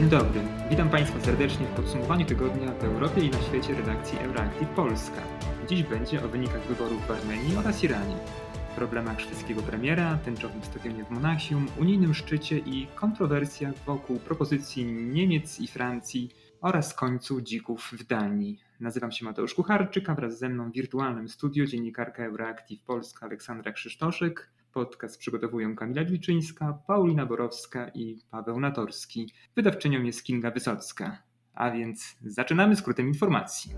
Dzień dobry. Witam Państwa serdecznie w podsumowaniu tygodnia w Europie i na świecie redakcji Euroactiv Polska. Dziś będzie o wynikach wyborów w Armenii oraz Iranie, problemach szwedzkiego premiera, tęczowym stadionie w Monachium, unijnym szczycie i kontrowersjach wokół propozycji Niemiec i Francji oraz końcu dzików w Danii. Nazywam się Mateusz Kucharczyk, a wraz ze mną w wirtualnym studio dziennikarka Euroactiv Polska Aleksandra Krzysztoszek. Podcast przygotowują Kamila Wilczyńska, Paulina Borowska i Paweł Natorski. Wydawczynią jest Kinga Wysocka. A więc zaczynamy skrótem informacji.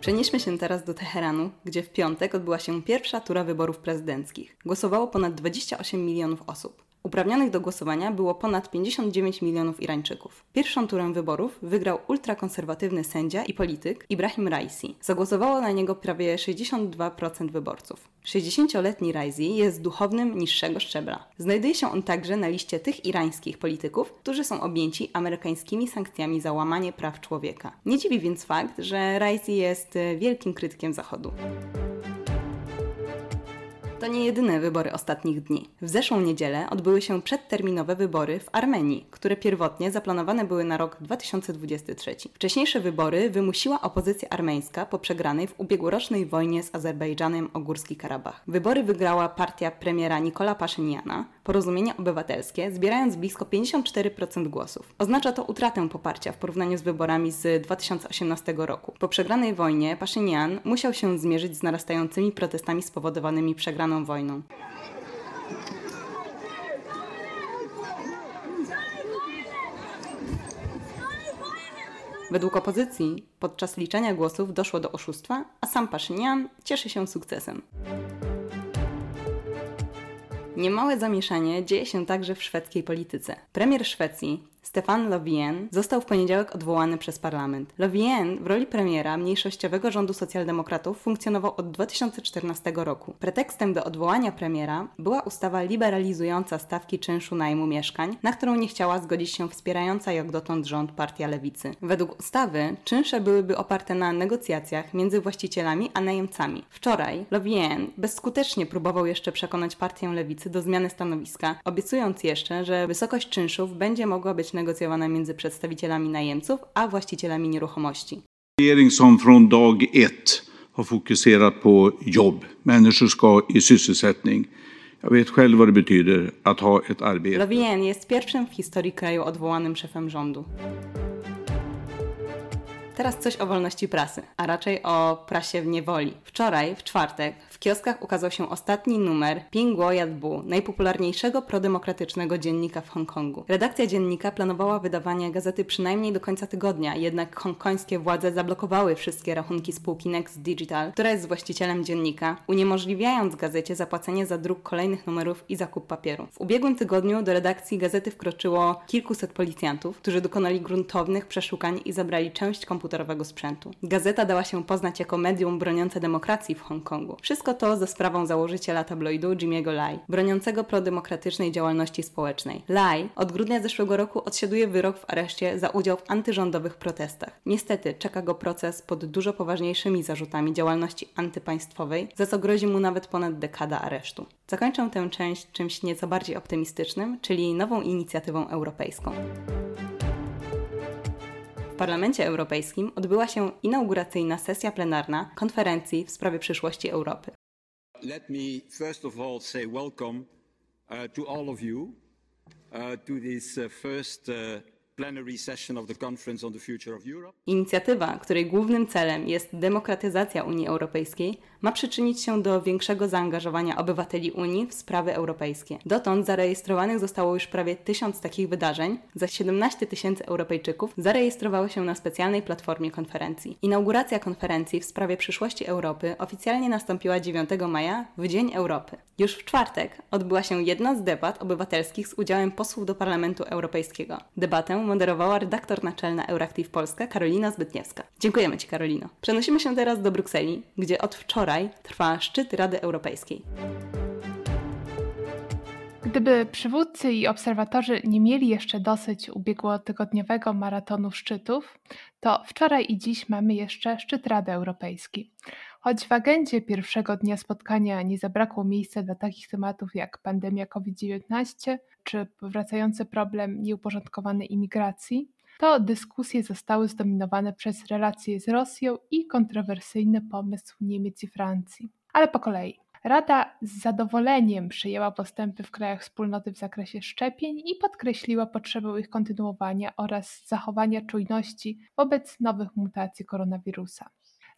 Przenieśmy się teraz do Teheranu, gdzie w piątek odbyła się pierwsza tura wyborów prezydenckich. Głosowało ponad 28 milionów osób. Uprawnionych do głosowania było ponad 59 milionów Irańczyków. Pierwszą turę wyborów wygrał ultrakonserwatywny sędzia i polityk Ibrahim Raisi. Zagłosowało na niego prawie 62% wyborców. 60-letni Raisi jest duchownym niższego szczebla. Znajduje się on także na liście tych irańskich polityków, którzy są objęci amerykańskimi sankcjami za łamanie praw człowieka. Nie dziwi więc fakt, że Raisi jest wielkim krytykiem Zachodu. To nie jedyne wybory ostatnich dni. W zeszłą niedzielę odbyły się przedterminowe wybory w Armenii, które pierwotnie zaplanowane były na rok 2023. Wcześniejsze wybory wymusiła opozycja armeńska po przegranej w ubiegłorocznej wojnie z Azerbejdżanem o Górski Karabach. Wybory wygrała partia premiera Nikola Paszyniana, Porozumienie Obywatelskie, zbierając blisko 54% głosów. Oznacza to utratę poparcia w porównaniu z wyborami z 2018 roku. Po przegranej wojnie Paszynian musiał się zmierzyć z narastającymi protestami spowodowanymi przegraną wojną. Według opozycji podczas liczenia głosów doszło do oszustwa, a sam Paszynian cieszy się sukcesem. Niemałe zamieszanie dzieje się także w szwedzkiej polityce. Premier Szwecji Stefan Löfven został w poniedziałek odwołany przez parlament. Löfven w roli premiera mniejszościowego rządu socjaldemokratów funkcjonował od 2014 roku. Pretekstem do odwołania premiera była ustawa liberalizująca stawki czynszu najmu mieszkań, na którą nie chciała zgodzić się wspierająca jak dotąd rząd partia lewicy. Według ustawy czynsze byłyby oparte na negocjacjach między właścicielami a najemcami. Wczoraj Löfven bezskutecznie próbował jeszcze przekonać partię lewicy do zmiany stanowiska, obiecując jeszcze, że wysokość czynszów będzie mogła być negocjowana między przedstawicielami najemców a właścicielami nieruchomości. Regering som från dag ett har fokuserat på jobb. Människor ska i sysselsättning. Jag vet själv vad det betyder att ha ett arbete. Lovien jest pierwszym w historii kraju odwołanym szefem rządu. Teraz coś o wolności prasy, a raczej o prasie w niewoli. Wczoraj, w czwartek, kioskach ukazał się ostatni numer Pingguo Yadbu, najpopularniejszego prodemokratycznego dziennika w Hongkongu. Redakcja dziennika planowała wydawanie gazety przynajmniej do końca tygodnia, jednak hongkońskie władze zablokowały wszystkie rachunki spółki Next Digital, która jest właścicielem dziennika, uniemożliwiając gazecie zapłacenie za druk kolejnych numerów i zakup papieru. W ubiegłym tygodniu do redakcji gazety wkroczyło kilkuset policjantów, którzy dokonali gruntownych przeszukań i zabrali część komputerowego sprzętu. Gazeta dała się poznać jako medium broniące demokracji w Hongkongu. Wszystko to za sprawą założyciela tabloidu Jimmy'ego Lai, broniącego prodemokratycznej działalności społecznej. Lai od grudnia zeszłego roku odsiaduje wyrok w areszcie za udział w antyrządowych protestach. Niestety czeka go proces pod dużo poważniejszymi zarzutami działalności antypaństwowej, za co grozi mu nawet ponad dekada aresztu. Zakończę tę część czymś nieco bardziej optymistycznym, czyli nową inicjatywą europejską. W Parlamencie Europejskim odbyła się inauguracyjna sesja plenarna konferencji w sprawie przyszłości Europy. Let me first of all say welcome uh, to all of you uh, to this uh, first. Inicjatywa, której głównym celem jest demokratyzacja Unii Europejskiej, ma przyczynić się do większego zaangażowania obywateli Unii w sprawy europejskie. Dotąd zarejestrowanych zostało już prawie tysiąc takich wydarzeń, za 17 tysięcy Europejczyków zarejestrowało się na specjalnej platformie konferencji. Inauguracja konferencji w sprawie przyszłości Europy oficjalnie nastąpiła 9 maja, w Dzień Europy. Już w czwartek odbyła się jedna z debat obywatelskich z udziałem posłów do Parlamentu Europejskiego. Debatę moderowała redaktor naczelna Euractiv Polska Karolina Zbytniewska. Dziękujemy Ci, Karolino. Przenosimy się teraz do Brukseli, gdzie od wczoraj trwa szczyt Rady Europejskiej. Gdyby przywódcy i obserwatorzy nie mieli jeszcze dosyć ubiegłotygodniowego maratonu szczytów, to wczoraj i dziś mamy jeszcze szczyt Rady Europejskiej. Choć w agendzie pierwszego dnia spotkania nie zabrakło miejsca dla takich tematów jak pandemia COVID-19, czy powracający problem nieuporządkowanej imigracji, to dyskusje zostały zdominowane przez relacje z Rosją i kontrowersyjny pomysł Niemiec i Francji. Ale po kolei. Rada z zadowoleniem przyjęła postępy w krajach wspólnoty w zakresie szczepień i podkreśliła potrzebę ich kontynuowania oraz zachowania czujności wobec nowych mutacji koronawirusa.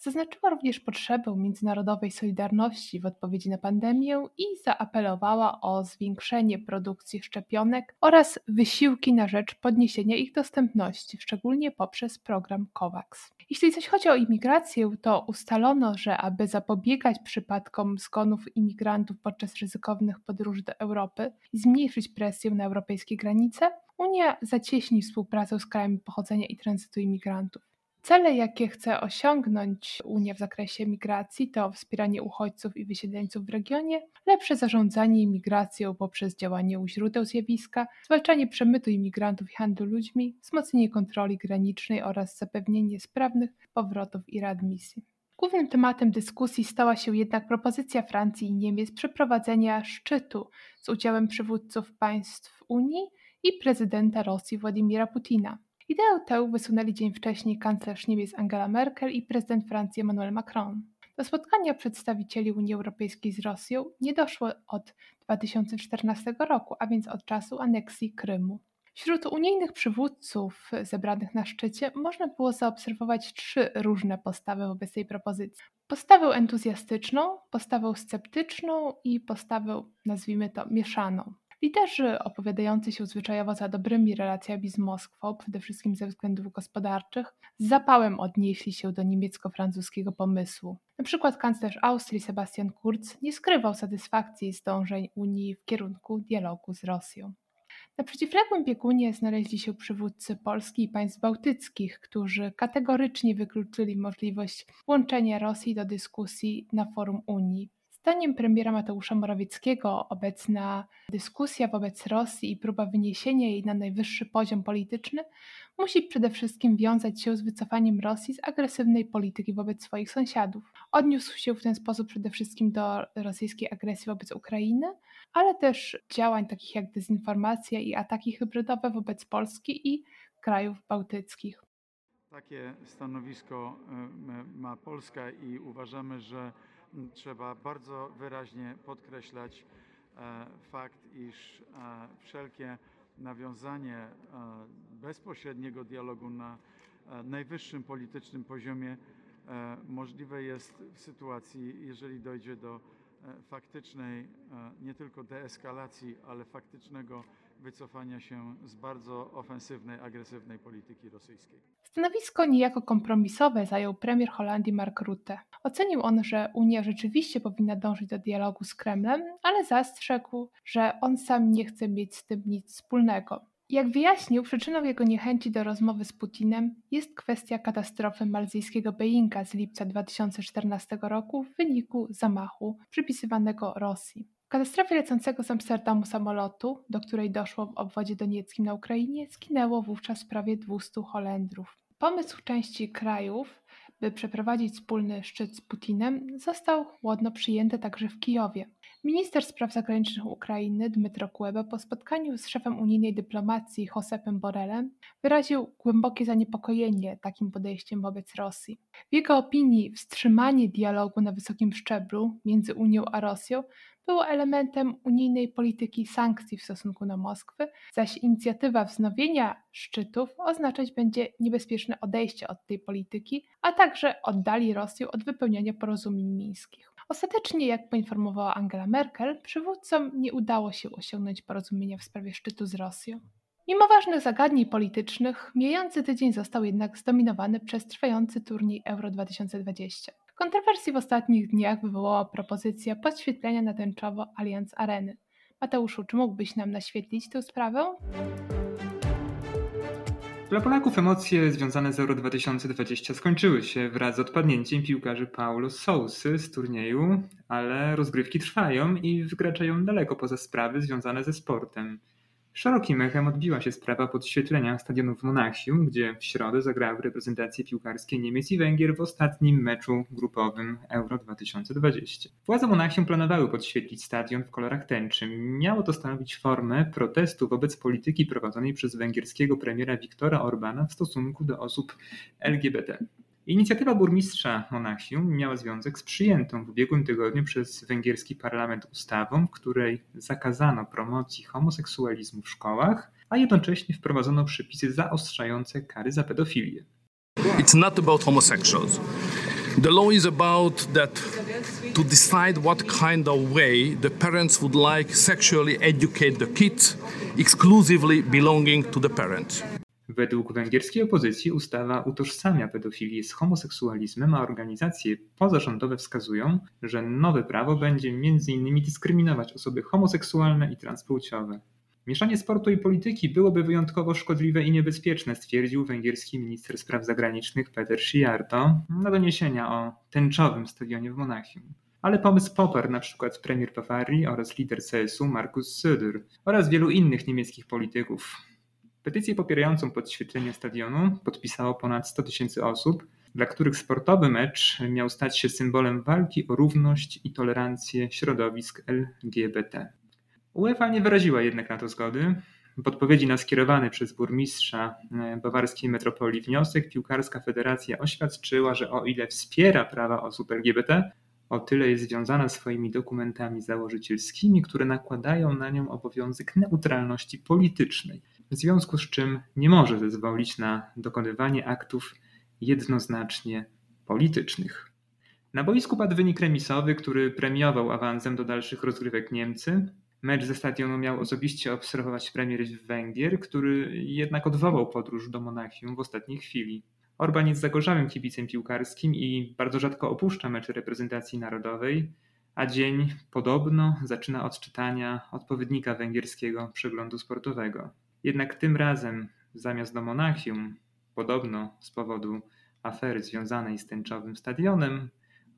Zaznaczyła również potrzebę międzynarodowej solidarności w odpowiedzi na pandemię i zaapelowała o zwiększenie produkcji szczepionek oraz wysiłki na rzecz podniesienia ich dostępności, szczególnie poprzez program COVAX. Jeśli zaś chodzi o imigrację, to ustalono, że aby zapobiegać przypadkom zgonów imigrantów podczas ryzykownych podróży do Europy i zmniejszyć presję na europejskie granice, Unia zacieśni współpracę z krajami pochodzenia i tranzytu imigrantów. Cele, jakie chce osiągnąć Unia w zakresie migracji, to wspieranie uchodźców i wysiedleńców w regionie, lepsze zarządzanie imigracją poprzez działanie u źródeł zjawiska, zwalczanie przemytu imigrantów i handlu ludźmi, wzmocnienie kontroli granicznej oraz zapewnienie sprawnych powrotów i readmisji. Głównym tematem dyskusji stała się jednak propozycja Francji i Niemiec przeprowadzenia szczytu z udziałem przywódców państw Unii i prezydenta Rosji Władimira Putina. Ideę tę wysunęli dzień wcześniej kanclerz Niemiec Angela Merkel i prezydent Francji Emmanuel Macron. Do spotkania przedstawicieli Unii Europejskiej z Rosją nie doszło od 2014 roku, a więc od czasu aneksji Krymu. Wśród unijnych przywódców zebranych na szczycie można było zaobserwować trzy różne postawy wobec tej propozycji. Postawę entuzjastyczną, postawę sceptyczną i postawę, nazwijmy to, mieszaną. Liderzy opowiadający się zwyczajowo za dobrymi relacjami z Moskwą, przede wszystkim ze względów gospodarczych, z zapałem odnieśli się do niemiecko-francuskiego pomysłu. Na przykład kanclerz Austrii Sebastian Kurz nie skrywał satysfakcji z dążeń Unii w kierunku dialogu z Rosją. Na przeciwległym biegunie znaleźli się przywódcy Polski i państw bałtyckich, którzy kategorycznie wykluczyli możliwość włączenia Rosji do dyskusji na forum Unii. Zdaniem premiera Mateusza Morawieckiego obecna dyskusja wobec Rosji i próba wyniesienia jej na najwyższy poziom polityczny musi przede wszystkim wiązać się z wycofaniem Rosji z agresywnej polityki wobec swoich sąsiadów. Odniósł się w ten sposób przede wszystkim do rosyjskiej agresji wobec Ukrainy, ale też działań takich jak dezinformacja i ataki hybrydowe wobec Polski i krajów bałtyckich. Takie stanowisko e, ma Polska i uważamy, że trzeba bardzo wyraźnie podkreślać e, fakt, iż e, wszelkie nawiązanie e, bezpośredniego dialogu na najwyższym politycznym poziomie możliwe jest w sytuacji, jeżeli dojdzie do faktycznej nie tylko deeskalacji, ale faktycznego wycofania się z bardzo ofensywnej, agresywnej polityki rosyjskiej. Stanowisko niejako kompromisowe zajął premier Holandii Mark Rutte. Ocenił on, że Unia rzeczywiście powinna dążyć do dialogu z Kremlem, ale zastrzegł, że on sam nie chce mieć z tym nic wspólnego. Jak wyjaśnił, przyczyną jego niechęci do rozmowy z Putinem jest kwestia katastrofy malzyjskiego Boeinga z lipca 2014 roku w wyniku zamachu przypisywanego Rosji. Katastrofie lecącego z Amsterdamu samolotu, do której doszło w obwodzie donieckim na Ukrainie, zginęło wówczas prawie 200 Holendrów. Pomysł części krajów, by przeprowadzić wspólny szczyt z Putinem, został chłodno przyjęty także w Kijowie. Minister spraw zagranicznych Ukrainy Dmytro Kuleba po spotkaniu z szefem unijnej dyplomacji Josepem Borelem wyraził głębokie zaniepokojenie takim podejściem wobec Rosji. W jego opinii wstrzymanie dialogu na wysokim szczeblu między Unią a Rosją było elementem unijnej polityki sankcji w stosunku do Moskwy, zaś inicjatywa wznowienia szczytów oznaczać będzie niebezpieczne odejście od tej polityki, a także oddali Rosję od wypełniania porozumień mińskich. Ostatecznie, jak poinformowała Angela Merkel, przywódcom nie udało się osiągnąć porozumienia w sprawie szczytu z Rosją. Mimo ważnych zagadnień politycznych, mijający tydzień został jednak zdominowany przez trwający turniej Euro 2020. Kontrowersji w ostatnich dniach wywołała propozycja podświetlenia na tęczowo Allianz Areny. Mateuszu, czy mógłbyś nam naświetlić tę sprawę? Dla Polaków emocje związane z Euro 2020 skończyły się wraz z odpadnięciem piłkarzy Paulo Sousy z turnieju, ale rozgrywki trwają i wykraczają daleko poza sprawy związane ze sportem. Szerokim echem odbiła się sprawa podświetlenia stadionu w Monachium, gdzie w środę zagrały reprezentacje piłkarskie Niemiec i Węgier w ostatnim meczu grupowym Euro 2020. Władze Monachium planowały podświetlić stadion w kolorach tęczy. Miało to stanowić formę protestu wobec polityki prowadzonej przez węgierskiego premiera Viktora Orbana w stosunku do osób LGBT. Inicjatywa burmistrza Monachium miała związek z przyjętą w ubiegłym tygodniu przez węgierski parlament ustawą, w której zakazano promocji homoseksualizmu w szkołach, a jednocześnie wprowadzono przepisy zaostrzające kary za pedofilię. It's not about homosexuals. The law is about that to decide what kind of way the parents would like sexually educate the kids, exclusively belonging to the parents. Według węgierskiej opozycji ustawa utożsamia pedofilię z homoseksualizmem, a organizacje pozarządowe wskazują, że nowe prawo będzie m.in. dyskryminować osoby homoseksualne i transpłciowe. Mieszanie sportu i polityki byłoby wyjątkowo szkodliwe i niebezpieczne, stwierdził węgierski minister spraw zagranicznych Peter Sciarto na doniesienia o tęczowym stadionie w Monachium. Ale pomysł poparł na przykład premier Bawarii oraz lider CSU Markus Söder oraz wielu innych niemieckich polityków. Petycję popierającą podświetlenie stadionu podpisało ponad 100 tysięcy osób, dla których sportowy mecz miał stać się symbolem walki o równość i tolerancję środowisk LGBT. UEFA nie wyraziła jednak na to zgody. W odpowiedzi na skierowany przez burmistrza e, bawarskiej metropolii wniosek, piłkarska federacja oświadczyła, że o ile wspiera prawa osób LGBT, o tyle jest związana swoimi dokumentami założycielskimi, które nakładają na nią obowiązek neutralności politycznej w związku z czym nie może zezwolić na dokonywanie aktów jednoznacznie politycznych. Na boisku padł wynik remisowy, który premiował awansem do dalszych rozgrywek Niemcy. Mecz ze stadionu miał osobiście obserwować premier Węgier, który jednak odwołał podróż do Monachium w ostatniej chwili. Orban jest zagorzałym kibicem piłkarskim i bardzo rzadko opuszcza mecze reprezentacji narodowej, a dzień podobno zaczyna od czytania odpowiednika węgierskiego przeglądu sportowego. Jednak tym razem zamiast do Monachium, podobno z powodu afery związanej z tęczowym stadionem,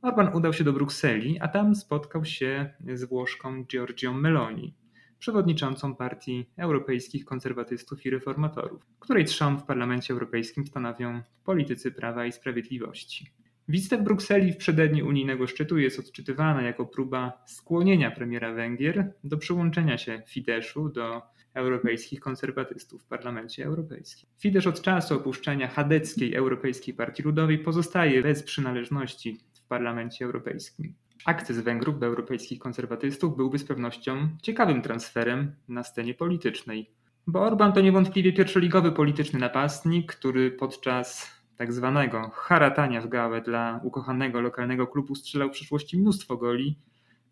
Orban udał się do Brukseli, a tam spotkał się z Włoszką Giorgią Meloni, przewodniczącą Partii Europejskich Konserwatystów i Reformatorów, której trzon w Parlamencie Europejskim stanowią politycy Prawa i Sprawiedliwości. Wizyta w Brukseli w przededniu unijnego szczytu jest odczytywana jako próba skłonienia premiera Węgier do przyłączenia się Fideszu do europejskich konserwatystów w Parlamencie Europejskim. Fidesz od czasu opuszczenia chadeckiej Europejskiej Partii Ludowej pozostaje bez przynależności w Parlamencie Europejskim. Akces Węgrów do europejskich konserwatystów byłby z pewnością ciekawym transferem na scenie politycznej, bo Orban to niewątpliwie pierwszoligowy polityczny napastnik, który podczas tak zwanego haratania w gałę dla ukochanego lokalnego klubu strzelał w przeszłości mnóstwo goli,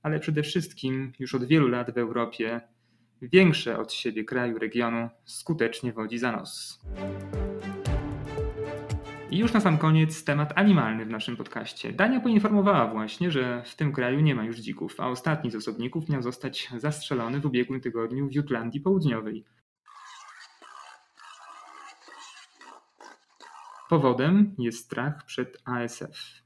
ale przede wszystkim już od wielu lat w Europie większe od siebie kraju regionu skutecznie wodzi za nos. I już na sam koniec temat animalny w naszym podcaście. Dania poinformowała właśnie, że w tym kraju nie ma już dzików, a ostatni z osobników miał zostać zastrzelony w ubiegłym tygodniu w Jutlandii Południowej. Powodem jest strach przed ASF.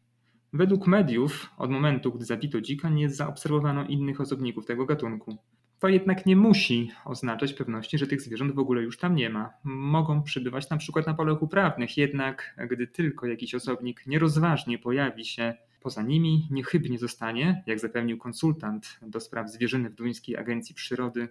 Według mediów, od momentu, gdy zabito dzika, nie zaobserwowano innych osobników tego gatunku. To jednak nie musi oznaczać pewności, że tych zwierząt w ogóle już tam nie ma. Mogą przybywać na przykład na polach uprawnych, jednak gdy tylko jakiś osobnik nierozważnie pojawi się poza nimi, niechybnie zostanie, jak zapewnił konsultant do spraw zwierzyny w Duńskiej Agencji Przyrody,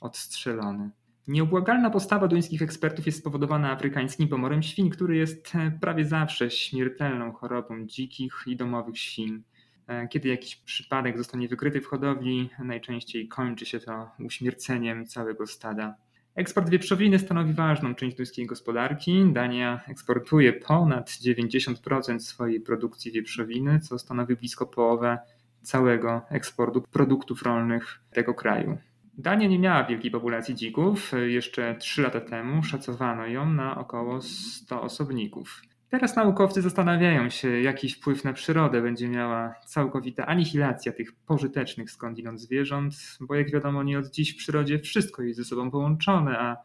odstrzelony. Nieubłagalna postawa duńskich ekspertów jest spowodowana afrykańskim pomorem świń, który jest prawie zawsze śmiertelną chorobą dzikich i domowych świń. E, kiedy jakiś przypadek zostanie wykryty w hodowli, najczęściej kończy się to uśmierceniem całego stada. Eksport wieprzowiny stanowi ważną część duńskiej gospodarki. Dania eksportuje ponad 90% swojej produkcji wieprzowiny, co stanowi blisko połowę całego eksportu produktów rolnych tego kraju. Dania nie miała wielkiej populacji dzików. Jeszcze 3 lata temu szacowano ją na około 100 osobników. Teraz naukowcy zastanawiają się, jaki wpływ na przyrodę będzie miała całkowita anihilacja tych pożytecznych skądinąd zwierząt, bo jak wiadomo, nie od dziś w przyrodzie wszystko jest ze sobą połączone, a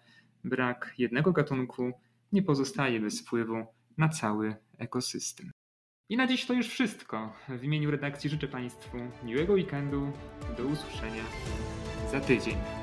brak jednego gatunku nie pozostaje bez wpływu na cały ekosystem. I na dziś to już wszystko. W imieniu redakcji życzę Państwu miłego weekendu. Do usłyszenia za tydzień.